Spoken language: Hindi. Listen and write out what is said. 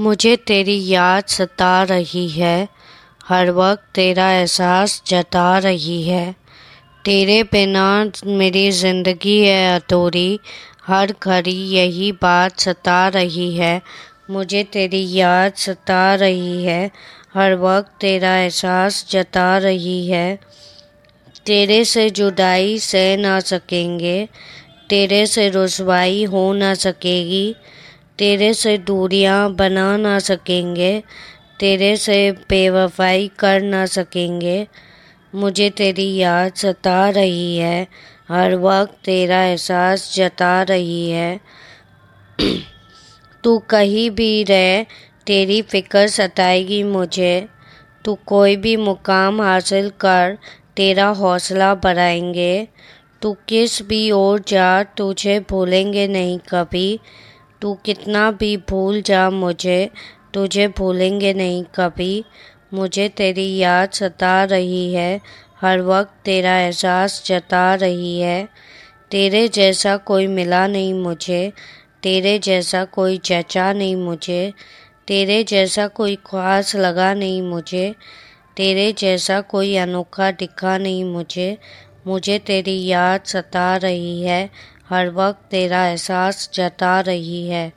मुझे तेरी याद सता रही है। हर वक्त तेरा एहसास जता रही है। तेरे बिना मेरी ज़िंदगी है अधूरी। हर घड़ी यही बात सता रही है। मुझे तेरी याद सता रही है। हर वक्त तेरा एहसास जता रही है। तेरे से जुदाई सह ना सकेंगे। तेरे से रसवाई हो ना सकेगी। तेरे से दूरियाँ बना ना सकेंगे, तेरे से बेवफाई कर ना सकेंगे। मुझे तेरी याद सता रही है, हर वक्त तेरा एहसास जता रही है। तू कहीं भी रह, तेरी फ़िक्र सताएगी मुझे। तू कोई भी मुकाम हासिल कर, तेरा हौसला बढ़ाएँगे। तू किस भी ओर जा, तुझे भूलेंगे नहीं कभी। तू कितना भी भूल जा मुझे, तुझे भूलेंगे नहीं कभी। मुझे तेरी याद सता रही है, हर वक्त तेरा एहसास जता रही है। तेरे जैसा कोई मिला नहीं मुझे, तेरे जैसा कोई जचा नहीं मुझे, तेरे जैसा कोई ख्वास लगा नहीं मुझे, तेरे जैसा कोई अनोखा दिखा नहीं मुझे। मुझे तेरी याद सता रही है हर वक्त तेरा एहसास जता रही है।